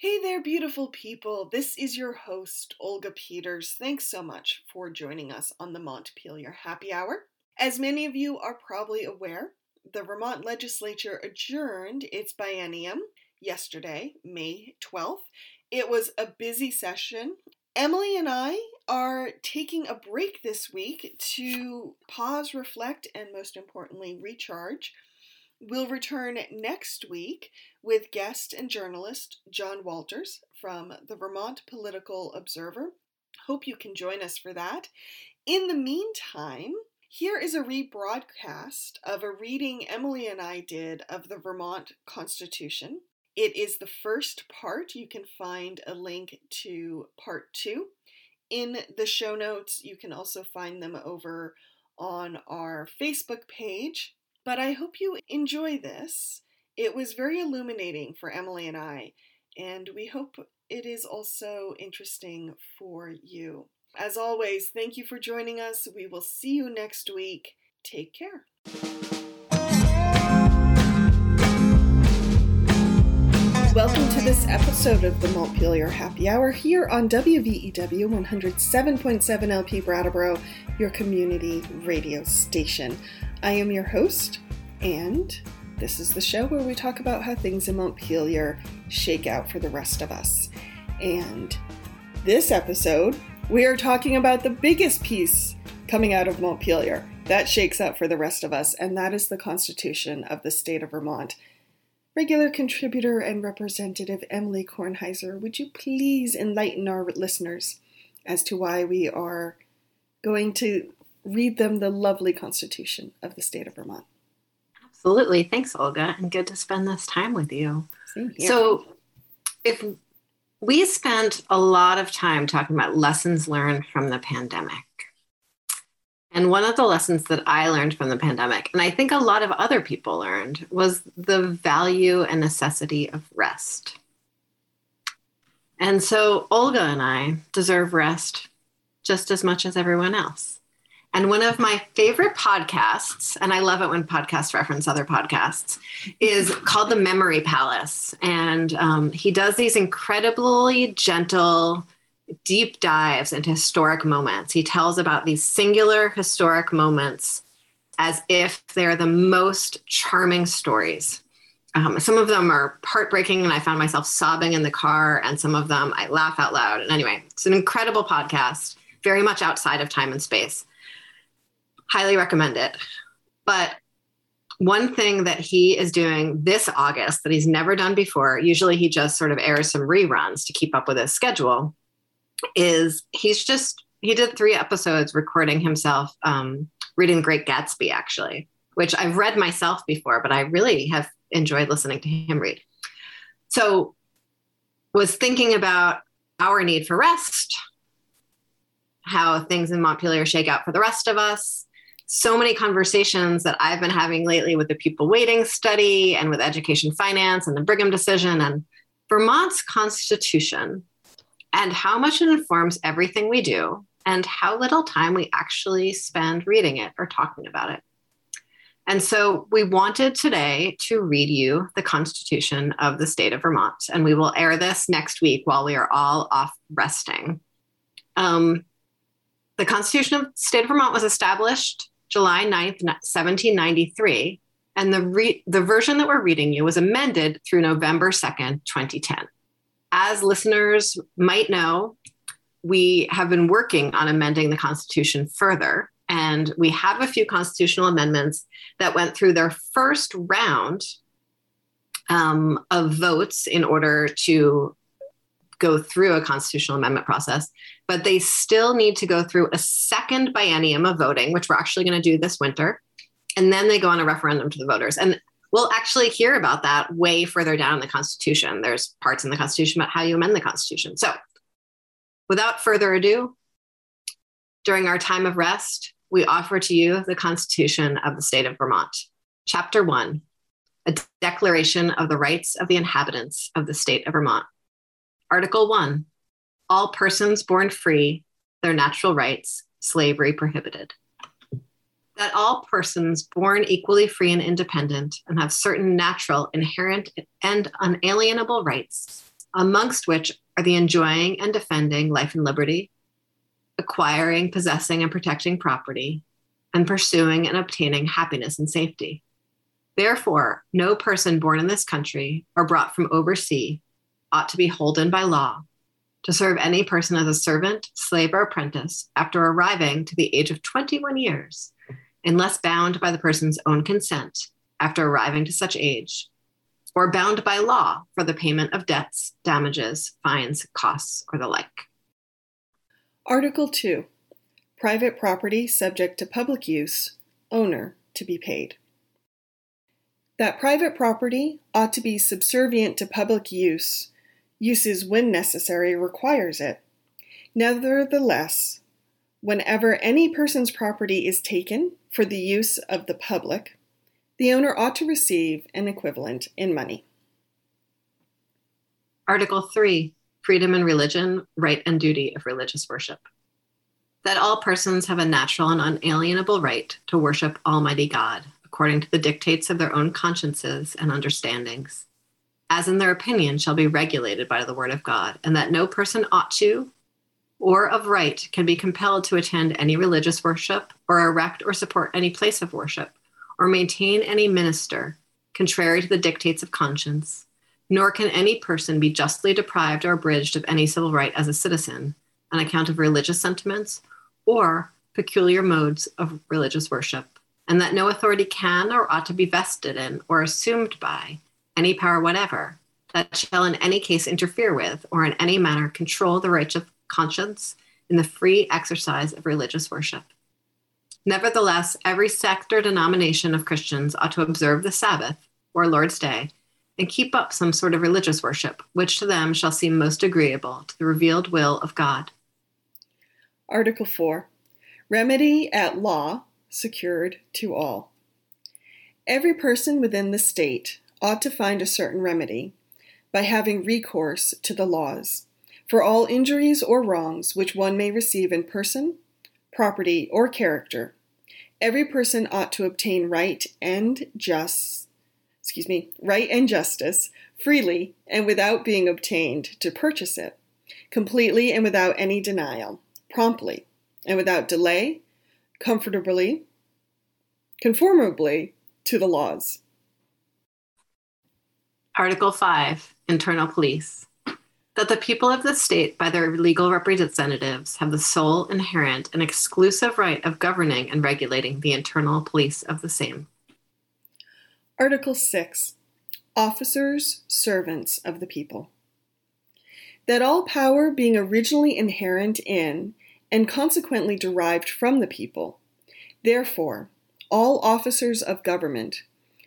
Hey there, beautiful people. This is your host, Olga Peters. Thanks so much for joining us on the Montpelier Happy Hour. As many of you are probably aware, the Vermont legislature adjourned its biennium yesterday, May 12th. It was a busy session. Emilie and I are taking a break this week to pause, reflect, and most importantly, recharge. We'll return next week with guest and journalist John Walters from the Vermont Political Observer. Hope you can join us for that. In the meantime, here is a rebroadcast of a reading Emilie and I did of the Vermont Constitution. It is the first part. You can find a link to part two. In the show notes, you can also find them over on our Facebook page. But I hope you enjoy this. It was very illuminating for Emilie and I, and we hope it is also interesting for you. As always, thank you for joining us. We will see you next week. Take care. Welcome to this episode of the Montpelier Happy Hour here on WVEW 107.7 LP Brattleboro, your community radio station. I am your host, and this is the show where we talk about how things in Montpelier shake out for the rest of us. And this episode, we are talking about the biggest piece coming out of Montpelier that shakes out for the rest of us, and that is the Constitution of the state of Vermont. Regular contributor and representative Emilie Kornheiser, would you please enlighten our listeners as to why we are going to read them the lovely Constitution of the state of Vermont? Absolutely. Thanks, Olga, and good to spend this time with you. So, if we spent a lot of time talking about lessons learned from the pandemic. And one of the lessons that I learned from the pandemic, and I think a lot of other people learned, was the value and necessity of rest. And so Olga and I deserve rest just as much as everyone else. And one of my favorite podcasts, and I love it when podcasts reference other podcasts, is called The Memory Palace. And um, he does these incredibly gentle, deep dives into historic moments. He tells about these singular historic moments as if they're the most charming stories. Um, some of them are heartbreaking, and I found myself sobbing in the car, and some of them I laugh out loud. And anyway, it's an incredible podcast, very much outside of time and space highly recommend it. But one thing that he is doing this August that he's never done before, usually he just sort of airs some reruns to keep up with his schedule, is he's just, he did three episodes recording himself um, reading Great Gatsby, actually, which I've read myself before, but I really have enjoyed listening to him read. So, was thinking about our need for rest, how things in Montpelier shake out for the rest of us, so many conversations that I've been having lately with the pupil weighting study and with education finance and the Brigham decision and Vermont's constitution and how much it informs everything we do and how little time we actually spend reading it or talking about it. And so we wanted today to read you the Constitution of the state of Vermont, and we will air this next week while we are all off resting. Um, the Constitution of the state of Vermont was established July 9th, 1793, and the, re- the version that we're reading you was amended through November 2nd, 2010. As listeners might know, we have been working on amending the Constitution further, and we have a few constitutional amendments that went through their first round um, of votes in order to go through a constitutional amendment process, but they still need to go through a second biennium of voting, which we're actually going to do this winter. And then they go on a referendum to the voters. And we'll actually hear about that way further down in the Constitution. There's parts in the Constitution about how you amend the Constitution. So, without further ado, during our time of rest, we offer to you the Constitution of the State of Vermont. Chapter 1 A Declaration of the Rights of the Inhabitants of the State of Vermont. Article 1 All persons born free, their natural rights, slavery prohibited. That all persons born equally free and independent and have certain natural, inherent, and unalienable rights amongst which are the enjoying and defending life and liberty, acquiring, possessing, and protecting property, and pursuing and obtaining happiness and safety. Therefore, no person born in this country or brought from overseas ought to be holden by law to serve any person as a servant, slave, or apprentice after arriving to the age of 21 years, unless bound by the person's own consent after arriving to such age, or bound by law for the payment of debts, damages, fines, costs, or the like. Article 2 Private property subject to public use, owner to be paid. That private property ought to be subservient to public use, uses when necessary requires it. Nevertheless, whenever any person's property is taken for the use of the public, the owner ought to receive an equivalent in money. Article 3 Freedom in religion, right and duty of religious worship. That all persons have a natural and unalienable right to worship Almighty God according to the dictates of their own consciences and understandings, as in their opinion shall be regulated by the word of God, and that no person ought to or of right can be compelled to attend any religious worship or erect or support any place of worship or maintain any minister contrary to the dictates of conscience, nor can any person be justly deprived or abridged of any civil right as a citizen on account of religious sentiments or peculiar modes of religious worship, and that no authority can or ought to be vested in or assumed by any power whatever that shall in any case interfere with or in any manner control the rights of conscience in the free exercise of religious worship. Nevertheless, every sect or denomination of Christians ought to observe the Sabbath, or Lord's Day, and keep up some sort of religious worship, which to them shall seem most agreeable to the revealed will of God. Article 4 Remedy at law secured to all. Every person within the state ought to find a certain remedy by having recourse to the laws for all injuries or wrongs which one may receive in person property, or character, every person ought to obtain right and just excuse me, right and justice freely and without being obtained to purchase it, completely and without any denial, promptly and without delay, comfortably, conformably to the laws. Article 5 Internal Police that the people of the state, by their legal representatives, have the sole, inherent, and exclusive right of governing and regulating the internal police of the same. Article 6 Officers, Servants of the People. That all power being originally inherent in, and consequently derived from the people, therefore, all officers of government,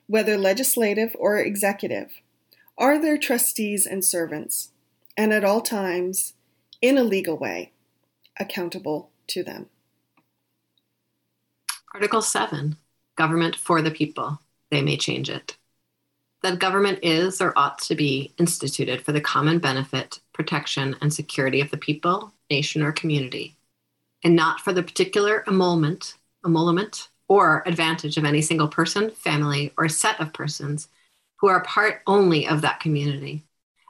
whether legislative or executive, are their trustees and servants and at all times, in a legal way, accountable to them. Article 7 Government for the people. They may change it. That government is or ought to be instituted for the common benefit, protection, and security of the people, nation, or community, and not for the particular emolument, emolument or advantage of any single person, family, or set of persons who are part only of that community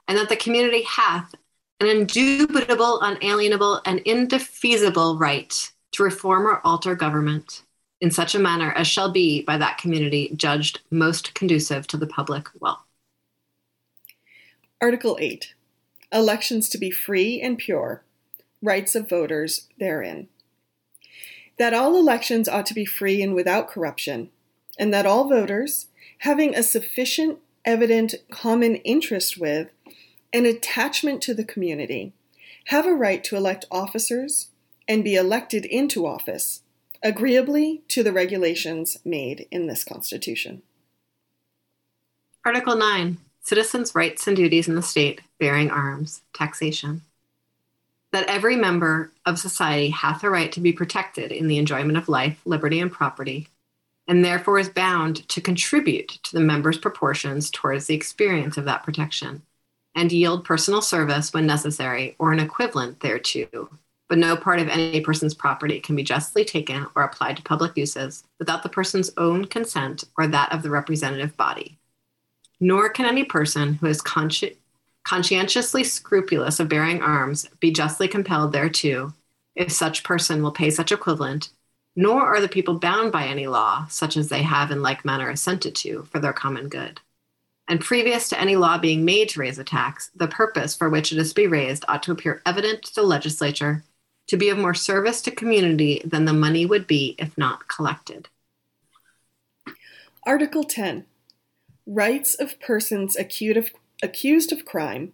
and that the community hath an indubitable, unalienable, and indefeasible right to reform or alter government in such a manner as shall be by that community judged most conducive to the public well. Article 8 Elections to be free and pure, rights of voters therein. That all elections ought to be free and without corruption, and that all voters, having a sufficient, evident common interest with, an attachment to the community, have a right to elect officers and be elected into office, agreeably to the regulations made in this Constitution. Article 9 Citizens' Rights and Duties in the State, Bearing Arms, Taxation. That every member of society hath a right to be protected in the enjoyment of life, liberty, and property, and therefore is bound to contribute to the members' proportions towards the experience of that protection and yield personal service when necessary or an equivalent thereto, but no part of any person's property can be justly taken or applied to public uses without the person's own consent or that of the representative body. Nor can any person who is consci- conscientiously scrupulous of bearing arms, be justly compelled thereto, if such person will pay such equivalent, nor are the people bound by any law, such as they have in like manner assented to, for their common good. And previous to any law being made to raise a tax, the purpose for which it is to be raised ought to appear evident to the legislature to be of more service to community than the money would be if not collected. Article 10 Rights of persons accused of, accused of crime,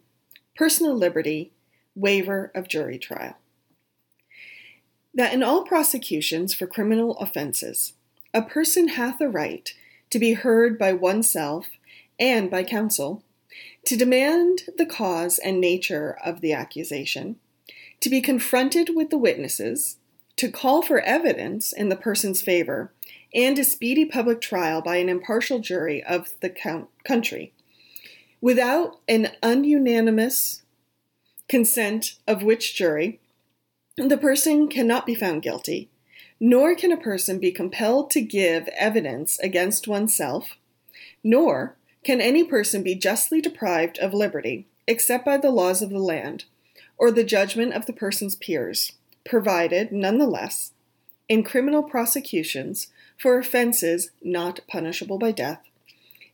personal liberty, waiver of jury trial. That in all prosecutions for criminal offences, a person hath a right to be heard by oneself and by counsel, to demand the cause and nature of the accusation, to be confronted with the witnesses, to call for evidence in the person's favor, and a speedy public trial by an impartial jury of the country, without an ununanimous consent of which jury the person cannot be found guilty, nor can a person be compelled to give evidence against oneself, nor can any person be justly deprived of liberty except by the laws of the land or the judgment of the person's peers, provided, nonetheless, in criminal prosecutions for offenses not punishable by death,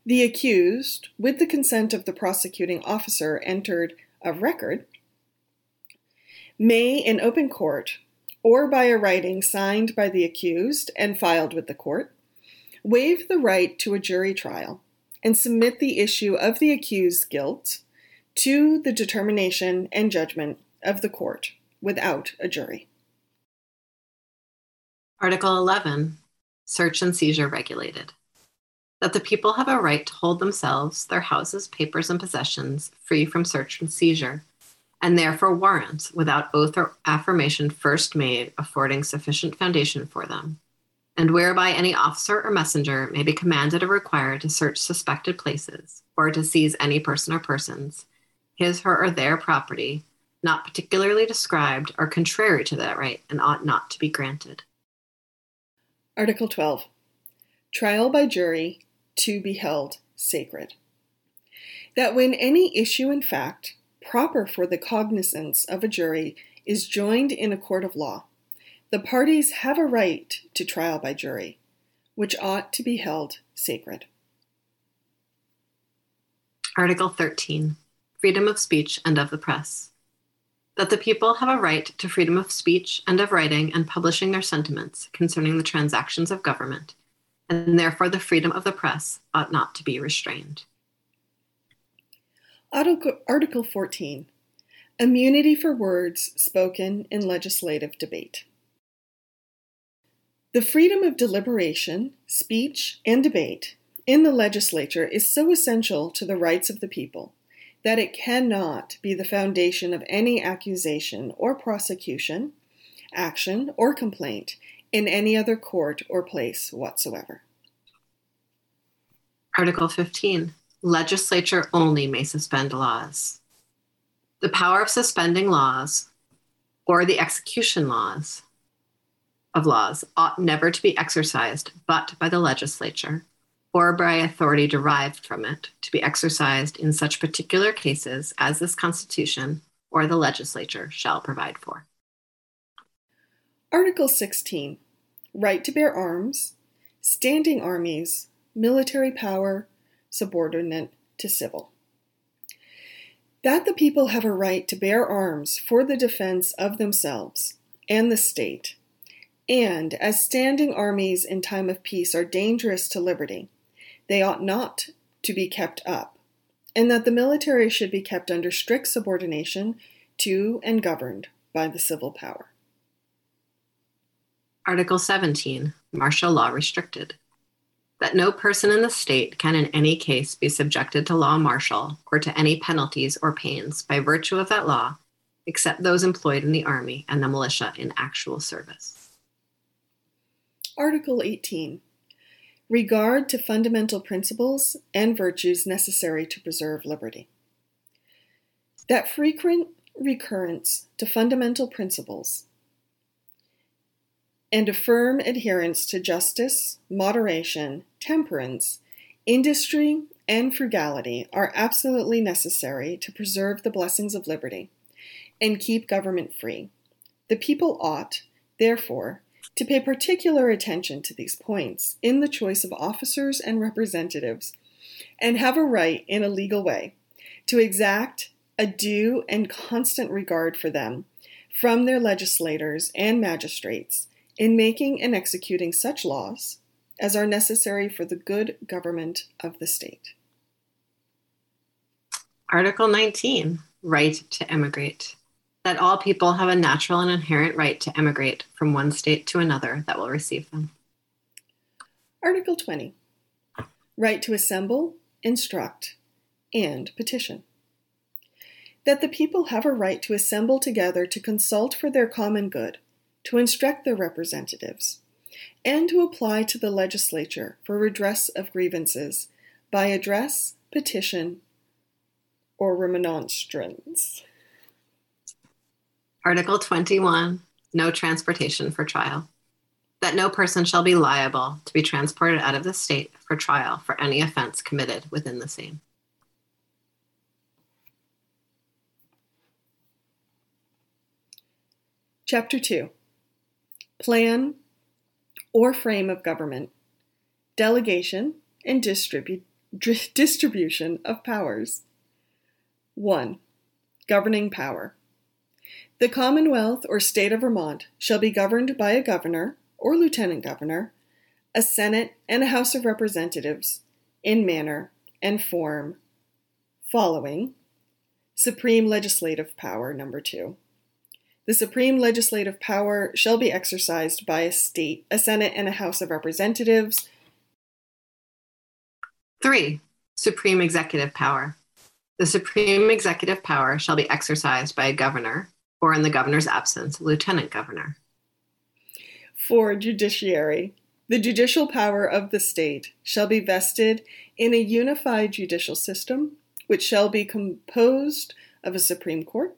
the accused, with the consent of the prosecuting officer entered of record, may in open court, or by a writing signed by the accused and filed with the court, waive the right to a jury trial and submit the issue of the accused's guilt to the determination and judgment of the court without a jury. Article 11 Search and seizure regulated. That the people have a right to hold themselves, their houses, papers, and possessions free from search and seizure, and therefore warrants, without oath or affirmation first made, affording sufficient foundation for them and whereby any officer or messenger may be commanded or required to search suspected places or to seize any person or persons, his, her, or their property, not particularly described or contrary to that right and ought not to be granted. Article 12 Trial by jury to be held sacred. That when any issue in fact proper for the cognizance of a jury is joined in a court of law, the parties have a right to trial by jury, which ought to be held sacred. Article 13 Freedom of Speech and of the Press. That the people have a right to freedom of speech and of writing and publishing their sentiments concerning the transactions of government, and therefore the freedom of the press ought not to be restrained. Article, Article 14 Immunity for words spoken in legislative debate. The freedom of deliberation, speech, and debate in the legislature is so essential to the rights of the people that it cannot be the foundation of any accusation or prosecution, action, or complaint in any other court or place whatsoever. Article 15 Legislature only may suspend laws. The power of suspending laws or the execution laws of laws ought never to be exercised but by the legislature or by authority derived from it to be exercised in such particular cases as this Constitution or the legislature shall provide for. Article 16 Right to bear arms, standing armies, military power, subordinate to civil. That the people have a right to bear arms for the defense of themselves and the state and as standing armies in time of peace are dangerous to liberty, they ought not to be kept up, and that the military should be kept under strict subordination to and governed by the civil power. Article 17 Martial Law Restricted. That no person in the state can in any case be subjected to law martial or to any penalties or pains by virtue of that law, except those employed in the army and the militia in actual service. Article 18 Regard to fundamental principles and virtues necessary to preserve liberty. That frequent recurrence to fundamental principles and a firm adherence to justice, moderation, temperance, industry, and frugality are absolutely necessary to preserve the blessings of liberty and keep government free. The people ought, therefore, to pay particular attention to these points in the choice of officers and representatives, and have a right, in a legal way, to exact a due and constant regard for them from their legislators and magistrates in making and executing such laws as are necessary for the good government of the state. Article 19 Right to emigrate. That all people have a natural and inherent right to emigrate from one state to another that will receive them. Article 20 Right to assemble, instruct, and petition. That the people have a right to assemble together to consult for their common good, to instruct their representatives, and to apply to the legislature for redress of grievances by address, petition, or remonstrance. Article 21 No transportation for trial. That no person shall be liable to be transported out of the state for trial for any offense committed within the same. Chapter 2 Plan or frame of government, delegation, and distribu- distribution of powers. 1. Governing power. The Commonwealth or State of Vermont shall be governed by a governor or lieutenant governor, a Senate, and a House of Representatives in manner and form following Supreme Legislative Power, number two. The supreme legislative power shall be exercised by a state, a Senate, and a House of Representatives. Three, supreme executive power. The supreme executive power shall be exercised by a governor, or in the governor's absence, a lieutenant governor. Four, judiciary. The judicial power of the state shall be vested in a unified judicial system, which shall be composed of a Supreme Court,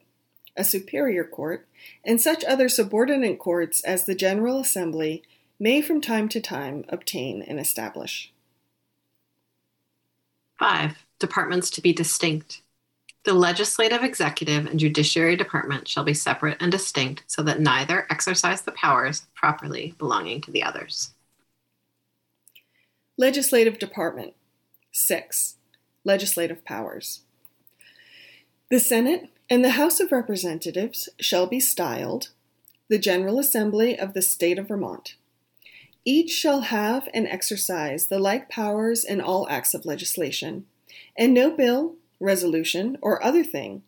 a Superior Court, and such other subordinate courts as the General Assembly may from time to time obtain and establish. 5. Departments to be distinct. The legislative, executive, and judiciary department shall be separate and distinct so that neither exercise the powers properly belonging to the others. Legislative Department 6. Legislative Powers. The Senate and the House of Representatives shall be styled the General Assembly of the State of Vermont. Each shall have and exercise the like powers in all acts of legislation, and no bill, resolution, or other thing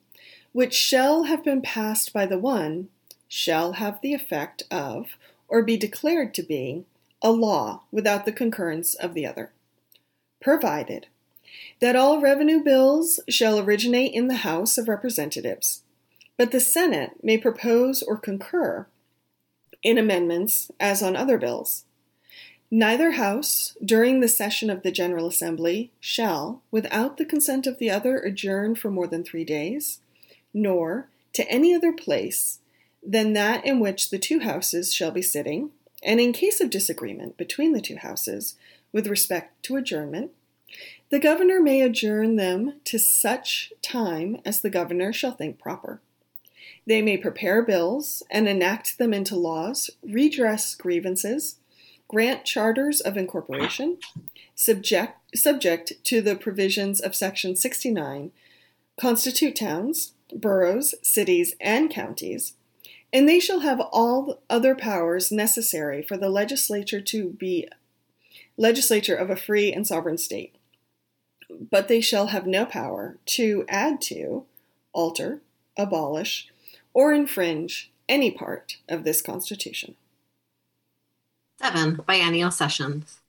which shall have been passed by the one shall have the effect of, or be declared to be, a law without the concurrence of the other, provided that all revenue bills shall originate in the House of Representatives, but the Senate may propose or concur in amendments as on other bills. Neither House, during the session of the General Assembly, shall, without the consent of the other, adjourn for more than three days, nor to any other place than that in which the two houses shall be sitting, and in case of disagreement between the two houses with respect to adjournment, the governor may adjourn them to such time as the governor shall think proper. They may prepare bills and enact them into laws, redress grievances, grant charters of incorporation, subject, subject to the provisions of Section 69, constitute towns, boroughs, cities, and counties, and they shall have all other powers necessary for the legislature to be legislature of a free and sovereign state but they shall have no power to add to, alter, abolish, or infringe any part of this Constitution. 7. Biennial sessions.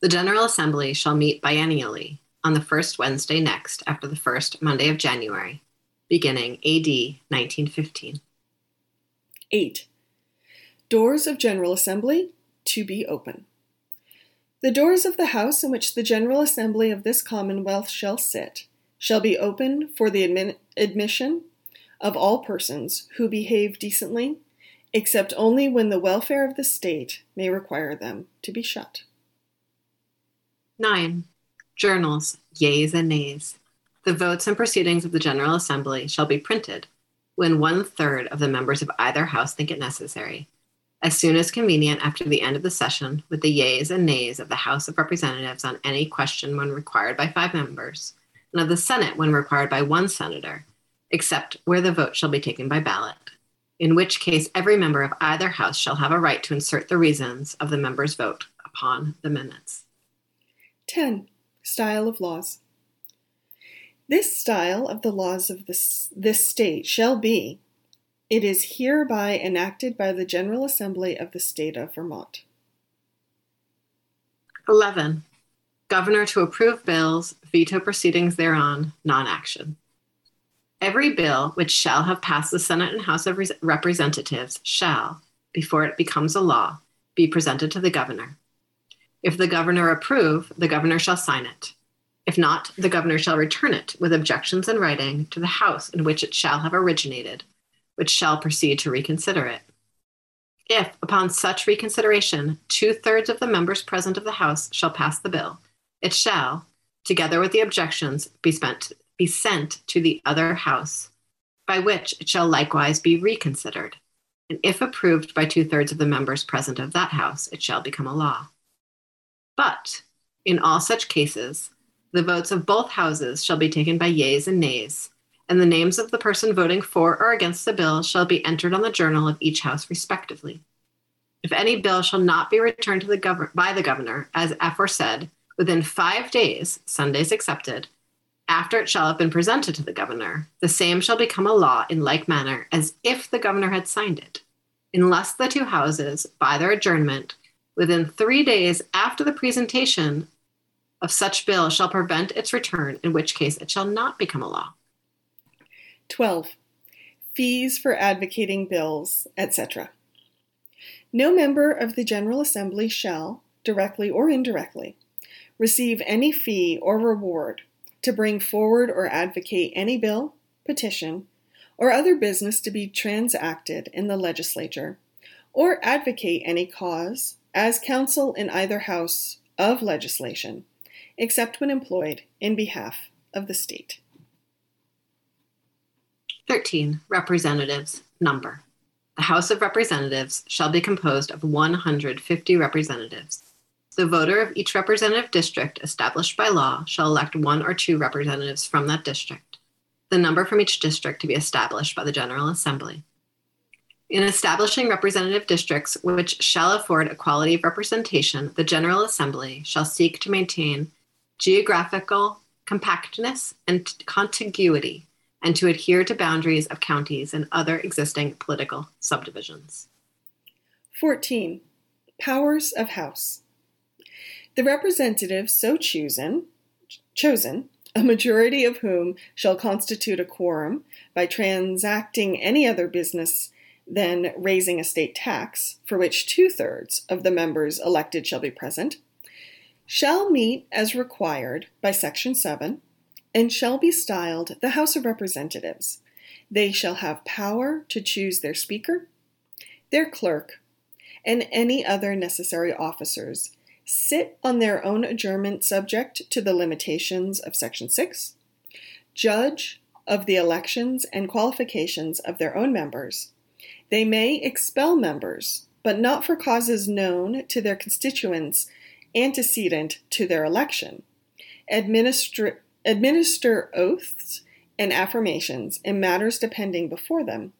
The General Assembly shall meet biennially on the first Wednesday next after the first Monday of January, beginning AD 1915. 8. Doors of General Assembly to be open. The doors of the house in which the General Assembly of this Commonwealth shall sit shall be open for the admin- admission of all persons who behave decently, except only when the welfare of the state may require them to be shut. 9. Journals yeas and nays. The votes and proceedings of the General Assembly shall be printed when one third of the members of either House think it necessary, as soon as convenient after the end of the session, with the yeas and nays of the House of Representatives on any question when required by five members, and of the Senate when required by one senator, except where the vote shall be taken by ballot, in which case every member of either House shall have a right to insert the reasons of the member's vote upon the minutes. 10. Style of laws. This style of the laws of this, this state shall be it is hereby enacted by the General Assembly of the State of Vermont. 11. Governor to approve bills, veto proceedings thereon, non action. Every bill which shall have passed the Senate and House of Representatives shall, before it becomes a law, be presented to the governor. If the governor approve, the governor shall sign it. If not, the governor shall return it with objections in writing to the House in which it shall have originated which shall proceed to reconsider it. If, upon such reconsideration, two thirds of the members present of the House shall pass the bill, it shall, together with the objections, be, spent, be sent to the other House, by which it shall likewise be reconsidered. And if approved by two thirds of the members present of that House, it shall become a law. But in all such cases, the votes of both Houses shall be taken by yeas and nays, and the names of the person voting for or against the bill shall be entered on the journal of each house respectively. If any bill shall not be returned to the gov- by the governor, as aforesaid, within five days, Sundays excepted, after it shall have been presented to the governor, the same shall become a law in like manner as if the governor had signed it, unless the two houses, by their adjournment, within three days after the presentation of such bill shall prevent its return, in which case it shall not become a law. 12. Fees for advocating bills, etc. No member of the General Assembly shall, directly or indirectly, receive any fee or reward to bring forward or advocate any bill, petition, or other business to be transacted in the legislature, or advocate any cause as counsel in either house of legislation, except when employed in behalf of the state. 13. Representatives. Number. The House of Representatives shall be composed of 150 representatives. The voter of each representative district established by law shall elect one or two representatives from that district, the number from each district to be established by the General Assembly. In establishing representative districts which shall afford equality of representation, the General Assembly shall seek to maintain geographical compactness and contiguity and to adhere to boundaries of counties and other existing political subdivisions. 14. Powers of House. The representatives so chosen, chosen, a majority of whom shall constitute a quorum by transacting any other business than raising a state tax, for which two thirds of the members elected shall be present, shall meet as required by Section 7 and shall be styled the House of Representatives. They shall have power to choose their Speaker, their clerk, and any other necessary officers, sit on their own adjournment subject to the limitations of Section 6, judge of the elections and qualifications of their own members. They may expel members, but not for causes known to their constituents antecedent to their election. Administer administer oaths and affirmations in matters depending before them,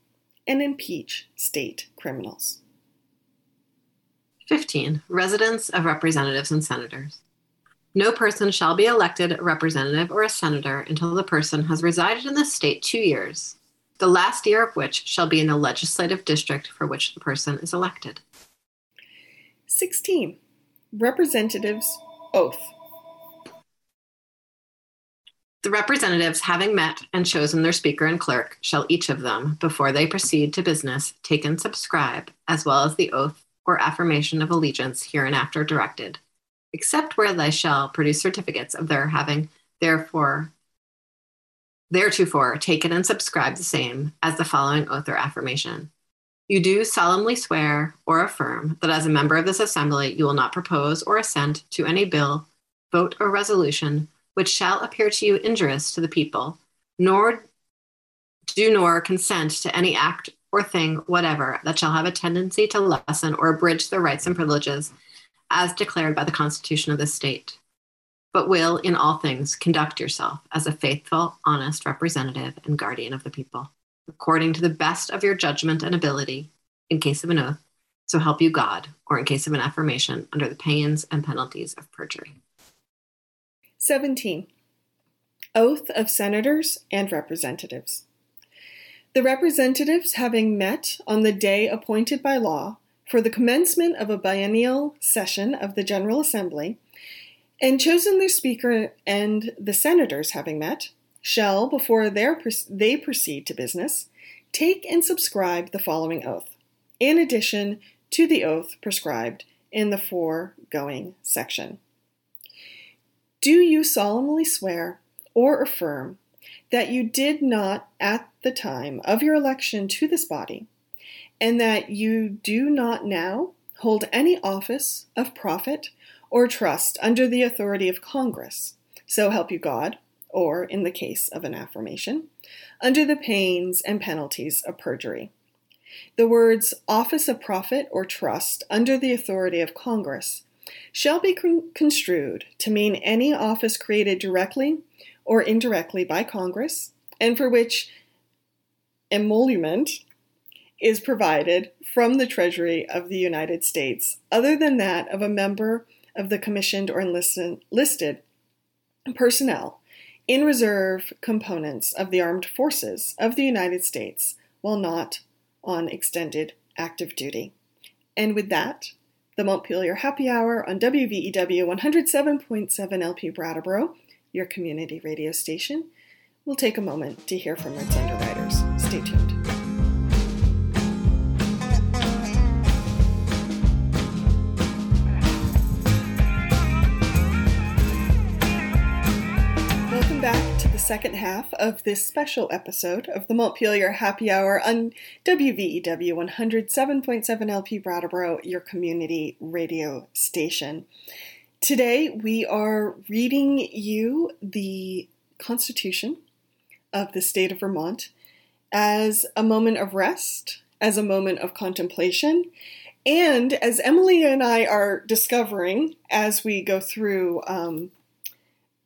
and impeach state criminals. 15. Residence of representatives and senators. No person shall be elected a representative or a senator until the person has resided in the state two years, the last year of which shall be in the legislative district for which the person is elected. 16. Representatives' oath. The representatives, having met and chosen their speaker and clerk, shall each of them, before they proceed to business, take and subscribe, as well as the oath or affirmation of allegiance hereinafter directed, except where they shall produce certificates of their having therefore theretofore taken and subscribed the same as the following oath or affirmation. You do solemnly swear or affirm that as a member of this assembly you will not propose or assent to any bill, vote, or resolution which shall appear to you injurious to the people, nor do nor consent to any act or thing whatever that shall have a tendency to lessen or abridge the rights and privileges as declared by the Constitution of this state, but will in all things conduct yourself as a faithful, honest representative and guardian of the people, according to the best of your judgment and ability, in case of an oath, so help you God, or in case of an affirmation under the pains and penalties of perjury. 17. Oath of Senators and Representatives. The representatives having met on the day appointed by law for the commencement of a biennial session of the General Assembly, and chosen their speaker and the senators having met, shall, before they proceed to business, take and subscribe the following oath, in addition to the oath prescribed in the foregoing section. Do you solemnly swear or affirm that you did not at the time of your election to this body, and that you do not now hold any office of profit or trust under the authority of Congress, so help you God, or in the case of an affirmation, under the pains and penalties of perjury. The words office of profit or trust under the authority of Congress shall be construed to mean any office created directly or indirectly by Congress and for which emolument is provided from the Treasury of the United States, other than that of a member of the commissioned or enlisted personnel in reserve components of the armed forces of the United States while not on extended active duty. And with that, the Montpelier Happy Hour on WVEW 107.7 LP Brattleboro, your community radio station. We'll take a moment to hear from its underwriters. Stay tuned. Second half of this special episode of the Montpelier Happy Hour on WVEW 107.7 LP Brattleboro, your community radio station. Today we are reading you the Constitution of the state of Vermont as a moment of rest, as a moment of contemplation, and as Emilie and I are discovering as we go through um,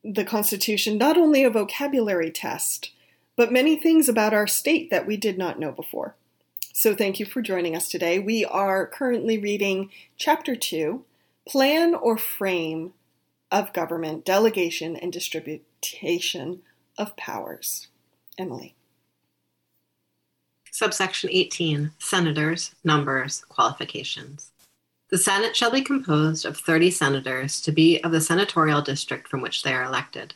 the Constitution not only a vocabulary test, but many things about our state that we did not know before. So, thank you for joining us today. We are currently reading Chapter 2 Plan or Frame of Government, Delegation, and Distribution of Powers. Emilie. Subsection 18 Senators, Numbers, Qualifications. The Senate shall be composed of 30 senators to be of the senatorial district from which they are elected.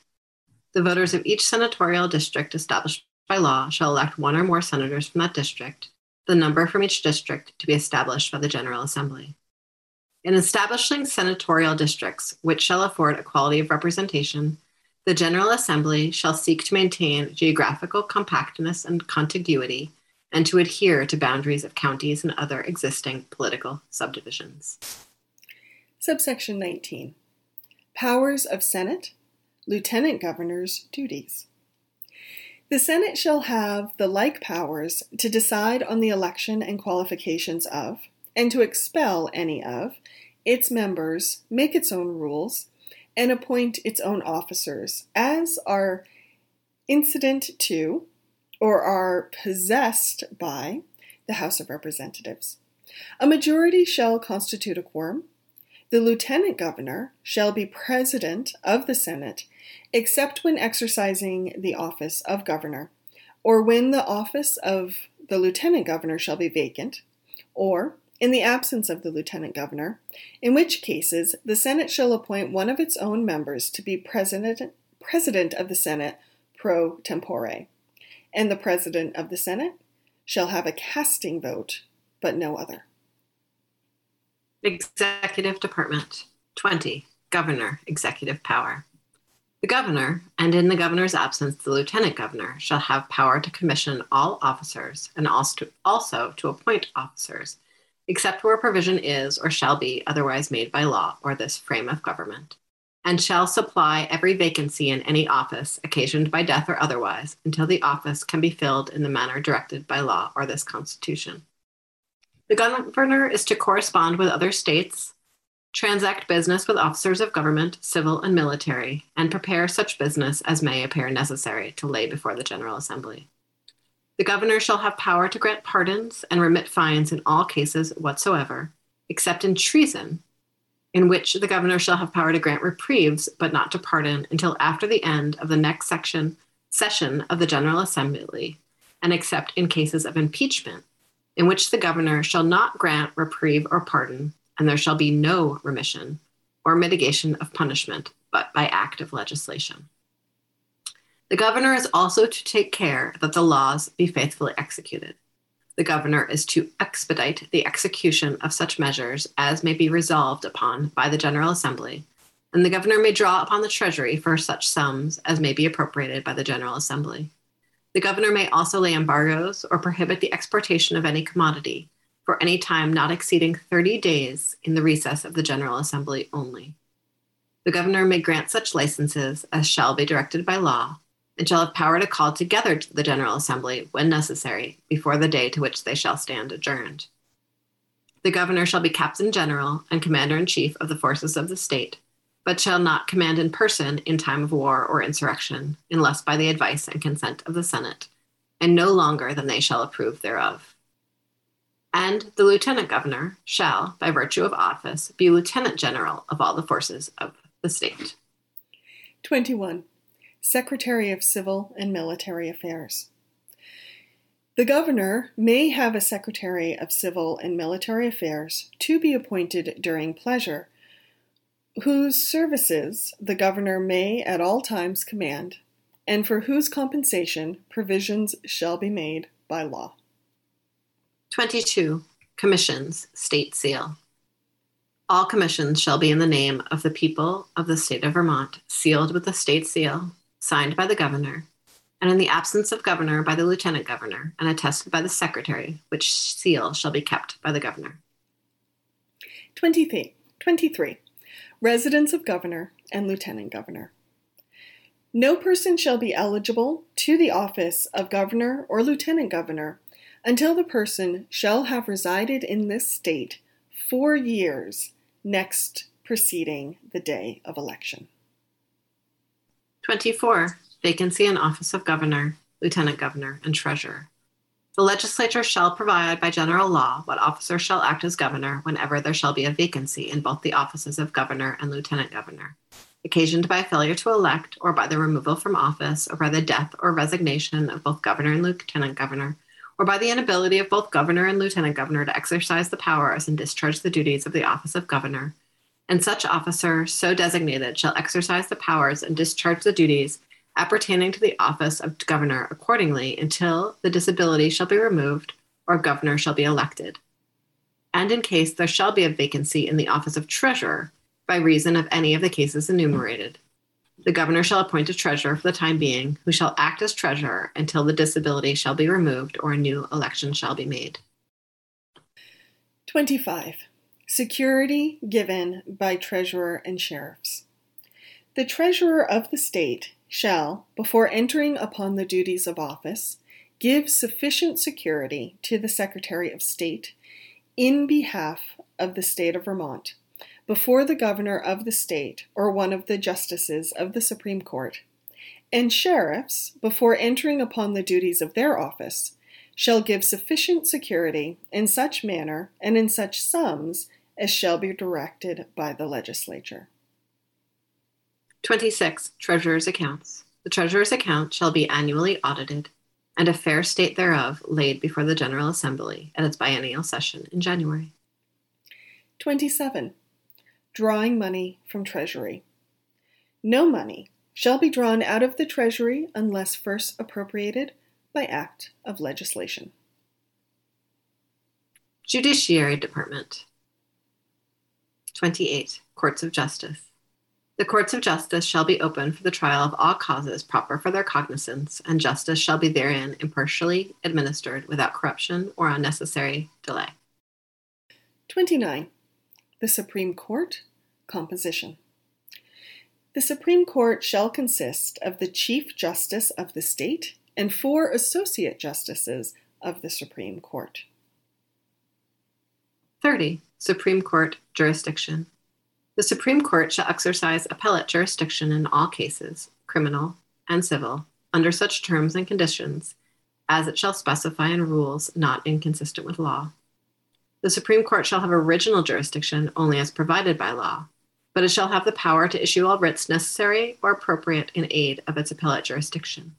The voters of each senatorial district established by law shall elect one or more senators from that district, the number from each district to be established by the General Assembly. In establishing senatorial districts, which shall afford equality of representation, the General Assembly shall seek to maintain geographical compactness and contiguity and to adhere to boundaries of counties and other existing political subdivisions. Subsection 19 Powers of Senate, Lieutenant Governor's duties. The Senate shall have the like powers to decide on the election and qualifications of, and to expel any of, its members, make its own rules, and appoint its own officers, as are incident to or are possessed by the House of Representatives. A majority shall constitute a quorum. The lieutenant governor shall be president of the Senate, except when exercising the office of governor, or when the office of the lieutenant governor shall be vacant, or in the absence of the lieutenant governor, in which cases the Senate shall appoint one of its own members to be president, president of the Senate pro tempore and the President of the Senate shall have a casting vote, but no other. Executive Department 20. Governor, Executive Power. The governor, and in the governor's absence, the lieutenant governor, shall have power to commission all officers and also to appoint officers, except where provision is or shall be otherwise made by law or this frame of government, and shall supply every vacancy in any office occasioned by death or otherwise until the office can be filled in the manner directed by law or this Constitution. The governor is to correspond with other states, transact business with officers of government, civil and military, and prepare such business as may appear necessary to lay before the General Assembly. The governor shall have power to grant pardons and remit fines in all cases whatsoever, except in treason in which the governor shall have power to grant reprieves, but not to pardon until after the end of the next section session of the General Assembly, and except in cases of impeachment, in which the governor shall not grant reprieve or pardon, and there shall be no remission or mitigation of punishment, but by act of legislation. The governor is also to take care that the laws be faithfully executed the governor is to expedite the execution of such measures as may be resolved upon by the General Assembly, and the governor may draw upon the Treasury for such sums as may be appropriated by the General Assembly. The governor may also lay embargoes or prohibit the exportation of any commodity for any time not exceeding 30 days in the recess of the General Assembly only. The governor may grant such licenses as shall be directed by law and shall have power to call together the General Assembly when necessary before the day to which they shall stand adjourned. The governor shall be captain general and commander in chief of the forces of the state, but shall not command in person in time of war or insurrection, unless by the advice and consent of the Senate, and no longer than they shall approve thereof. And the lieutenant governor shall, by virtue of office, be lieutenant general of all the forces of the state. 21. Secretary of Civil and Military Affairs. The governor may have a Secretary of Civil and Military Affairs to be appointed during pleasure, whose services the governor may at all times command, and for whose compensation provisions shall be made by law. 22. Commissions, State Seal. All commissions shall be in the name of the people of the state of Vermont, sealed with the state seal, signed by the governor, and in the absence of governor by the lieutenant governor, and attested by the secretary, which seal shall be kept by the governor. 23. 23. Residence of governor and lieutenant governor. No person shall be eligible to the office of governor or lieutenant governor until the person shall have resided in this state four years next preceding the day of election. 24. Vacancy in office of governor, lieutenant governor, and treasurer. The legislature shall provide by general law what officer shall act as governor whenever there shall be a vacancy in both the offices of governor and lieutenant governor, occasioned by failure to elect, or by the removal from office, or by the death or resignation of both governor and lieutenant governor, or by the inability of both governor and lieutenant governor to exercise the powers and discharge the duties of the office of governor, and such officer so designated shall exercise the powers and discharge the duties appertaining to the office of governor accordingly until the disability shall be removed or governor shall be elected. And in case there shall be a vacancy in the office of treasurer by reason of any of the cases enumerated, the governor shall appoint a treasurer for the time being, who shall act as treasurer until the disability shall be removed or a new election shall be made. 25. Security given by treasurer and sheriffs. The treasurer of the state shall, before entering upon the duties of office, give sufficient security to the Secretary of State in behalf of the state of Vermont before the governor of the state or one of the justices of the Supreme Court, and sheriffs, before entering upon the duties of their office, shall give sufficient security in such manner and in such sums as shall be directed by the legislature. 26. Treasurer's accounts. The treasurer's account shall be annually audited, and a fair state thereof laid before the General Assembly at its biennial session in January. 27. Drawing money from Treasury. No money shall be drawn out of the Treasury unless first appropriated by act of legislation. Judiciary Department. 28. Courts of Justice. The courts of justice shall be open for the trial of all causes proper for their cognizance, and justice shall be therein impartially administered without corruption or unnecessary delay. 29. The Supreme Court Composition. The Supreme Court shall consist of the Chief Justice of the state and four Associate Justices of the Supreme Court. 30. Supreme Court Jurisdiction. The Supreme Court shall exercise appellate jurisdiction in all cases, criminal and civil, under such terms and conditions as it shall specify in rules not inconsistent with law. The Supreme Court shall have original jurisdiction only as provided by law, but it shall have the power to issue all writs necessary or appropriate in aid of its appellate jurisdiction.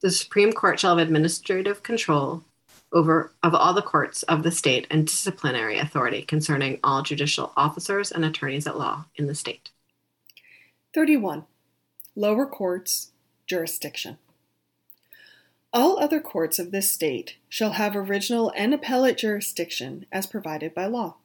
The Supreme Court shall have administrative control over of all the courts of the state and disciplinary authority concerning all judicial officers and attorneys at law in the state. 31. Lower Courts Jurisdiction. All other courts of this state shall have original and appellate jurisdiction as provided by law.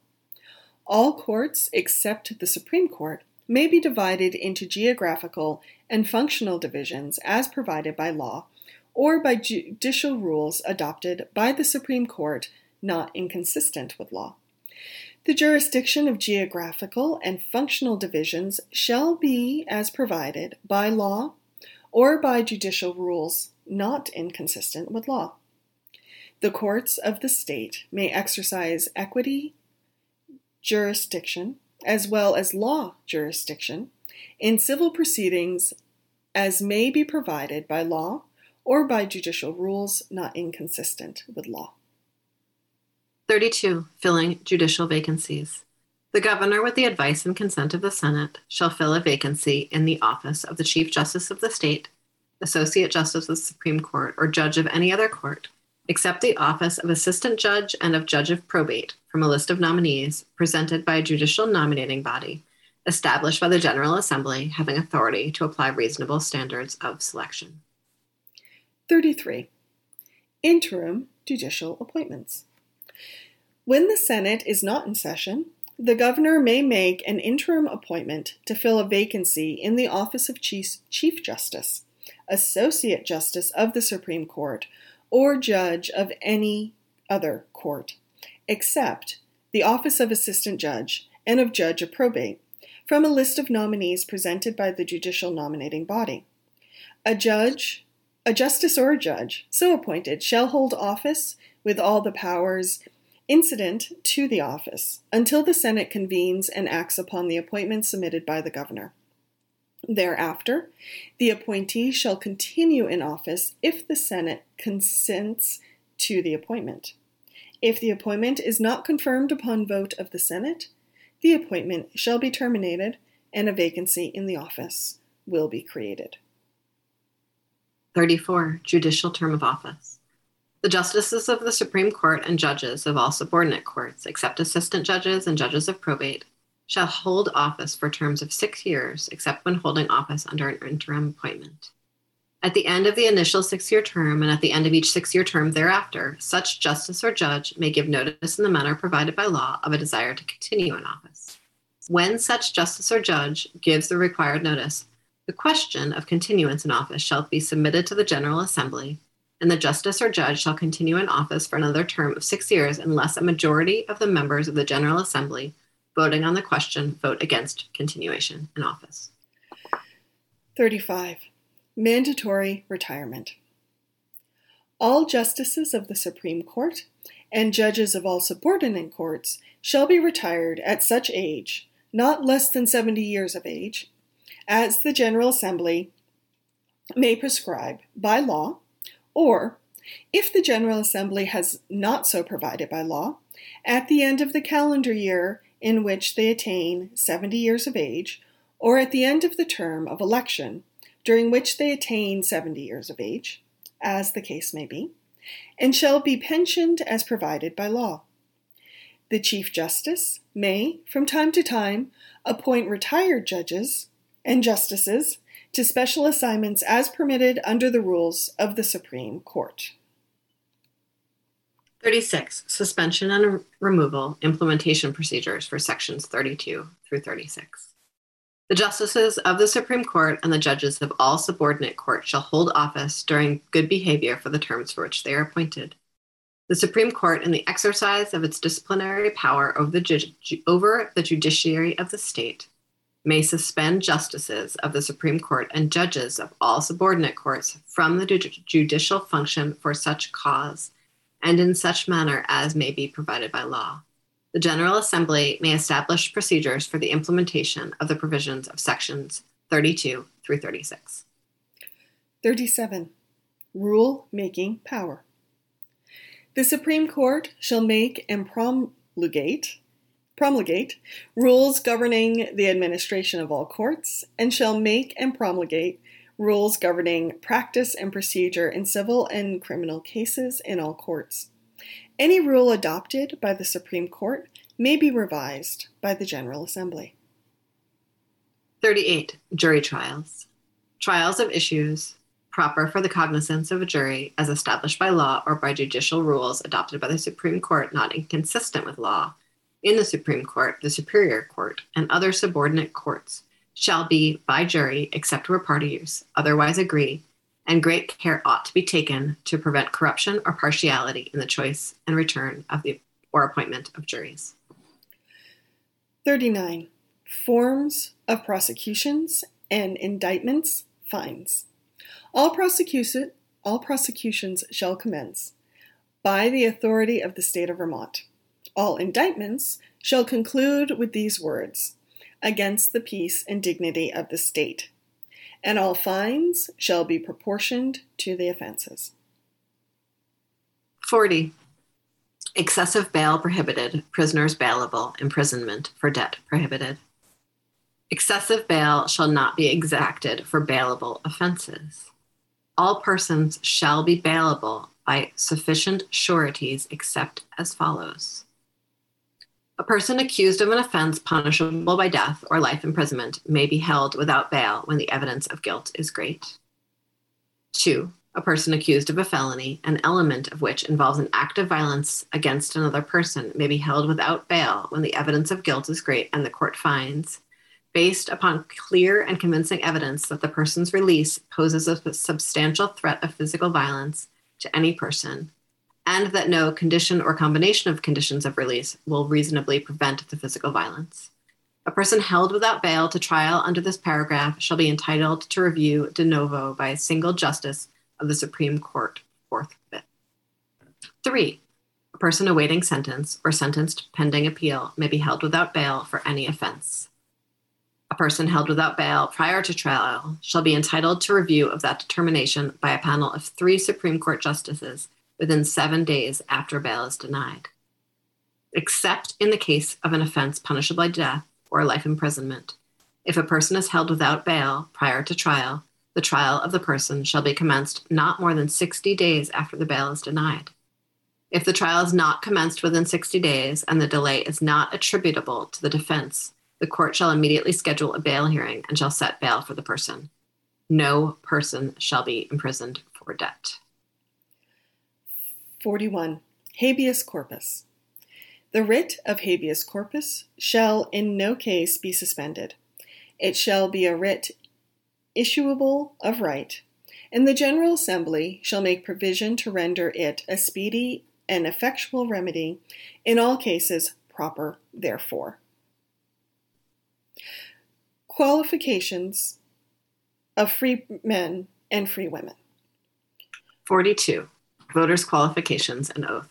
All courts except the Supreme Court may be divided into geographical and functional divisions as provided by law or by judicial rules adopted by the Supreme Court not inconsistent with law. The jurisdiction of geographical and functional divisions shall be as provided by law or by judicial rules not inconsistent with law. The courts of the state may exercise equity jurisdiction as well as law jurisdiction in civil proceedings as may be provided by law or by judicial rules not inconsistent with law. 32. Filling judicial vacancies. The governor, with the advice and consent of the Senate, shall fill a vacancy in the office of the Chief Justice of the State, Associate Justice of the Supreme Court, or Judge of any other court, except the office of Assistant Judge and of Judge of Probate from a list of nominees presented by a judicial nominating body established by the General Assembly having authority to apply reasonable standards of selection. 33. Interim judicial appointments. When the Senate is not in session, the governor may make an interim appointment to fill a vacancy in the office of Chief, Chief Justice, Associate Justice of the Supreme Court, or Judge of any other court, except the office of Assistant Judge and of Judge of Probate, from a list of nominees presented by the judicial nominating body. A judge a justice or a judge, so appointed, shall hold office with all the powers incident to the office until the Senate convenes and acts upon the appointment submitted by the governor. Thereafter, the appointee shall continue in office if the Senate consents to the appointment. If the appointment is not confirmed upon vote of the Senate, the appointment shall be terminated and a vacancy in the office will be created. 34. Judicial term of office. The justices of the Supreme Court and judges of all subordinate courts, except assistant judges and judges of probate, shall hold office for terms of six years, except when holding office under an interim appointment. At the end of the initial six year term and at the end of each six year term thereafter, such justice or judge may give notice in the manner provided by law of a desire to continue in office. When such justice or judge gives the required notice, the question of continuance in office shall be submitted to the General Assembly, and the justice or judge shall continue in office for another term of six years unless a majority of the members of the General Assembly voting on the question vote against continuation in office. 35. Mandatory retirement. All justices of the Supreme Court and judges of all subordinate courts shall be retired at such age, not less than 70 years of age, as the General Assembly may prescribe by law, or, if the General Assembly has not so provided by law, at the end of the calendar year in which they attain 70 years of age, or at the end of the term of election during which they attain 70 years of age, as the case may be, and shall be pensioned as provided by law. The Chief Justice may, from time to time, appoint retired judges and justices to special assignments as permitted under the rules of the Supreme Court. 36. Suspension and removal implementation procedures for sections 32 through 36. The justices of the Supreme Court and the judges of all subordinate courts shall hold office during good behavior for the terms for which they are appointed. The Supreme Court, in the exercise of its disciplinary power over the, ju- over the judiciary of the state, may suspend justices of the Supreme Court and judges of all subordinate courts from the judicial function for such cause, and in such manner as may be provided by law. The General Assembly may establish procedures for the implementation of the provisions of sections 32 through 36. 37. Rule making power. The Supreme Court shall make and promulgate promulgate rules governing the administration of all courts and shall make and promulgate rules governing practice and procedure in civil and criminal cases in all courts. Any rule adopted by the Supreme Court may be revised by the General Assembly. 38. Jury trials. Trials of issues proper for the cognizance of a jury as established by law or by judicial rules adopted by the Supreme Court not inconsistent with law in the Supreme Court, the Superior Court, and other subordinate courts shall be by jury except where parties otherwise agree, and great care ought to be taken to prevent corruption or partiality in the choice and return of the or appointment of juries. 39. Forms of prosecutions and indictments, fines. All, prosecution, all prosecutions shall commence by the authority of the state of Vermont. All indictments shall conclude with these words against the peace and dignity of the state, and all fines shall be proportioned to the offenses. 40. Excessive bail prohibited, prisoners bailable, imprisonment for debt prohibited. Excessive bail shall not be exacted for bailable offenses. All persons shall be bailable by sufficient sureties except as follows. A person accused of an offense punishable by death or life imprisonment may be held without bail when the evidence of guilt is great. Two, a person accused of a felony, an element of which involves an act of violence against another person, may be held without bail when the evidence of guilt is great and the court finds, based upon clear and convincing evidence that the person's release poses a substantial threat of physical violence to any person and that no condition or combination of conditions of release will reasonably prevent the physical violence. A person held without bail to trial under this paragraph shall be entitled to review de novo by a single justice of the Supreme Court forthwith. Three, a person awaiting sentence or sentenced pending appeal may be held without bail for any offense. A person held without bail prior to trial shall be entitled to review of that determination by a panel of three Supreme Court justices within seven days after bail is denied, except in the case of an offense punishable by death or life imprisonment. If a person is held without bail prior to trial, the trial of the person shall be commenced not more than 60 days after the bail is denied. If the trial is not commenced within 60 days and the delay is not attributable to the defense, the court shall immediately schedule a bail hearing and shall set bail for the person. No person shall be imprisoned for debt. 41. Habeas corpus. The writ of habeas corpus shall in no case be suspended. It shall be a writ issuable of right, and the General Assembly shall make provision to render it a speedy and effectual remedy in all cases proper therefore. Qualifications of free men and free women. 42 voters' qualifications, and oath.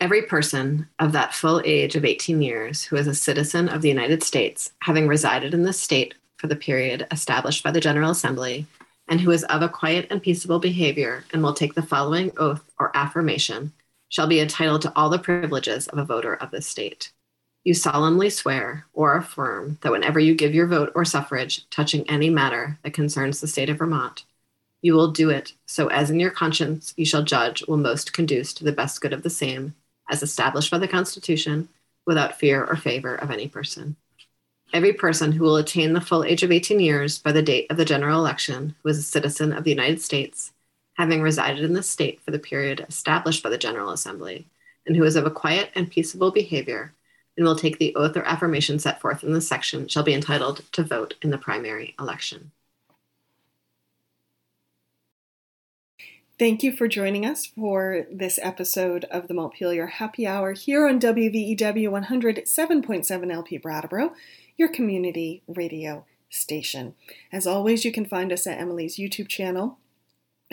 Every person of that full age of 18 years who is a citizen of the United States, having resided in this state for the period established by the General Assembly, and who is of a quiet and peaceable behavior and will take the following oath or affirmation, shall be entitled to all the privileges of a voter of this state. You solemnly swear or affirm that whenever you give your vote or suffrage touching any matter that concerns the state of Vermont, you will do it so as in your conscience you shall judge will most conduce to the best good of the same, as established by the Constitution, without fear or favor of any person. Every person who will attain the full age of 18 years by the date of the general election, who is a citizen of the United States, having resided in the state for the period established by the General Assembly, and who is of a quiet and peaceable behavior, and will take the oath or affirmation set forth in this section, shall be entitled to vote in the primary election. Thank you for joining us for this episode of the Montpelier Happy Hour here on WVEW 107.7 LP Brattleboro, your community radio station. As always, you can find us at Emilie's YouTube channel,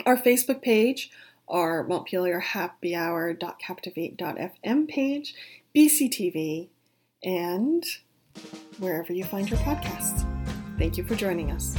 our Facebook page, our Montpelier Happy Hour.captivate.fm page, BCTV, and wherever you find your podcasts. Thank you for joining us.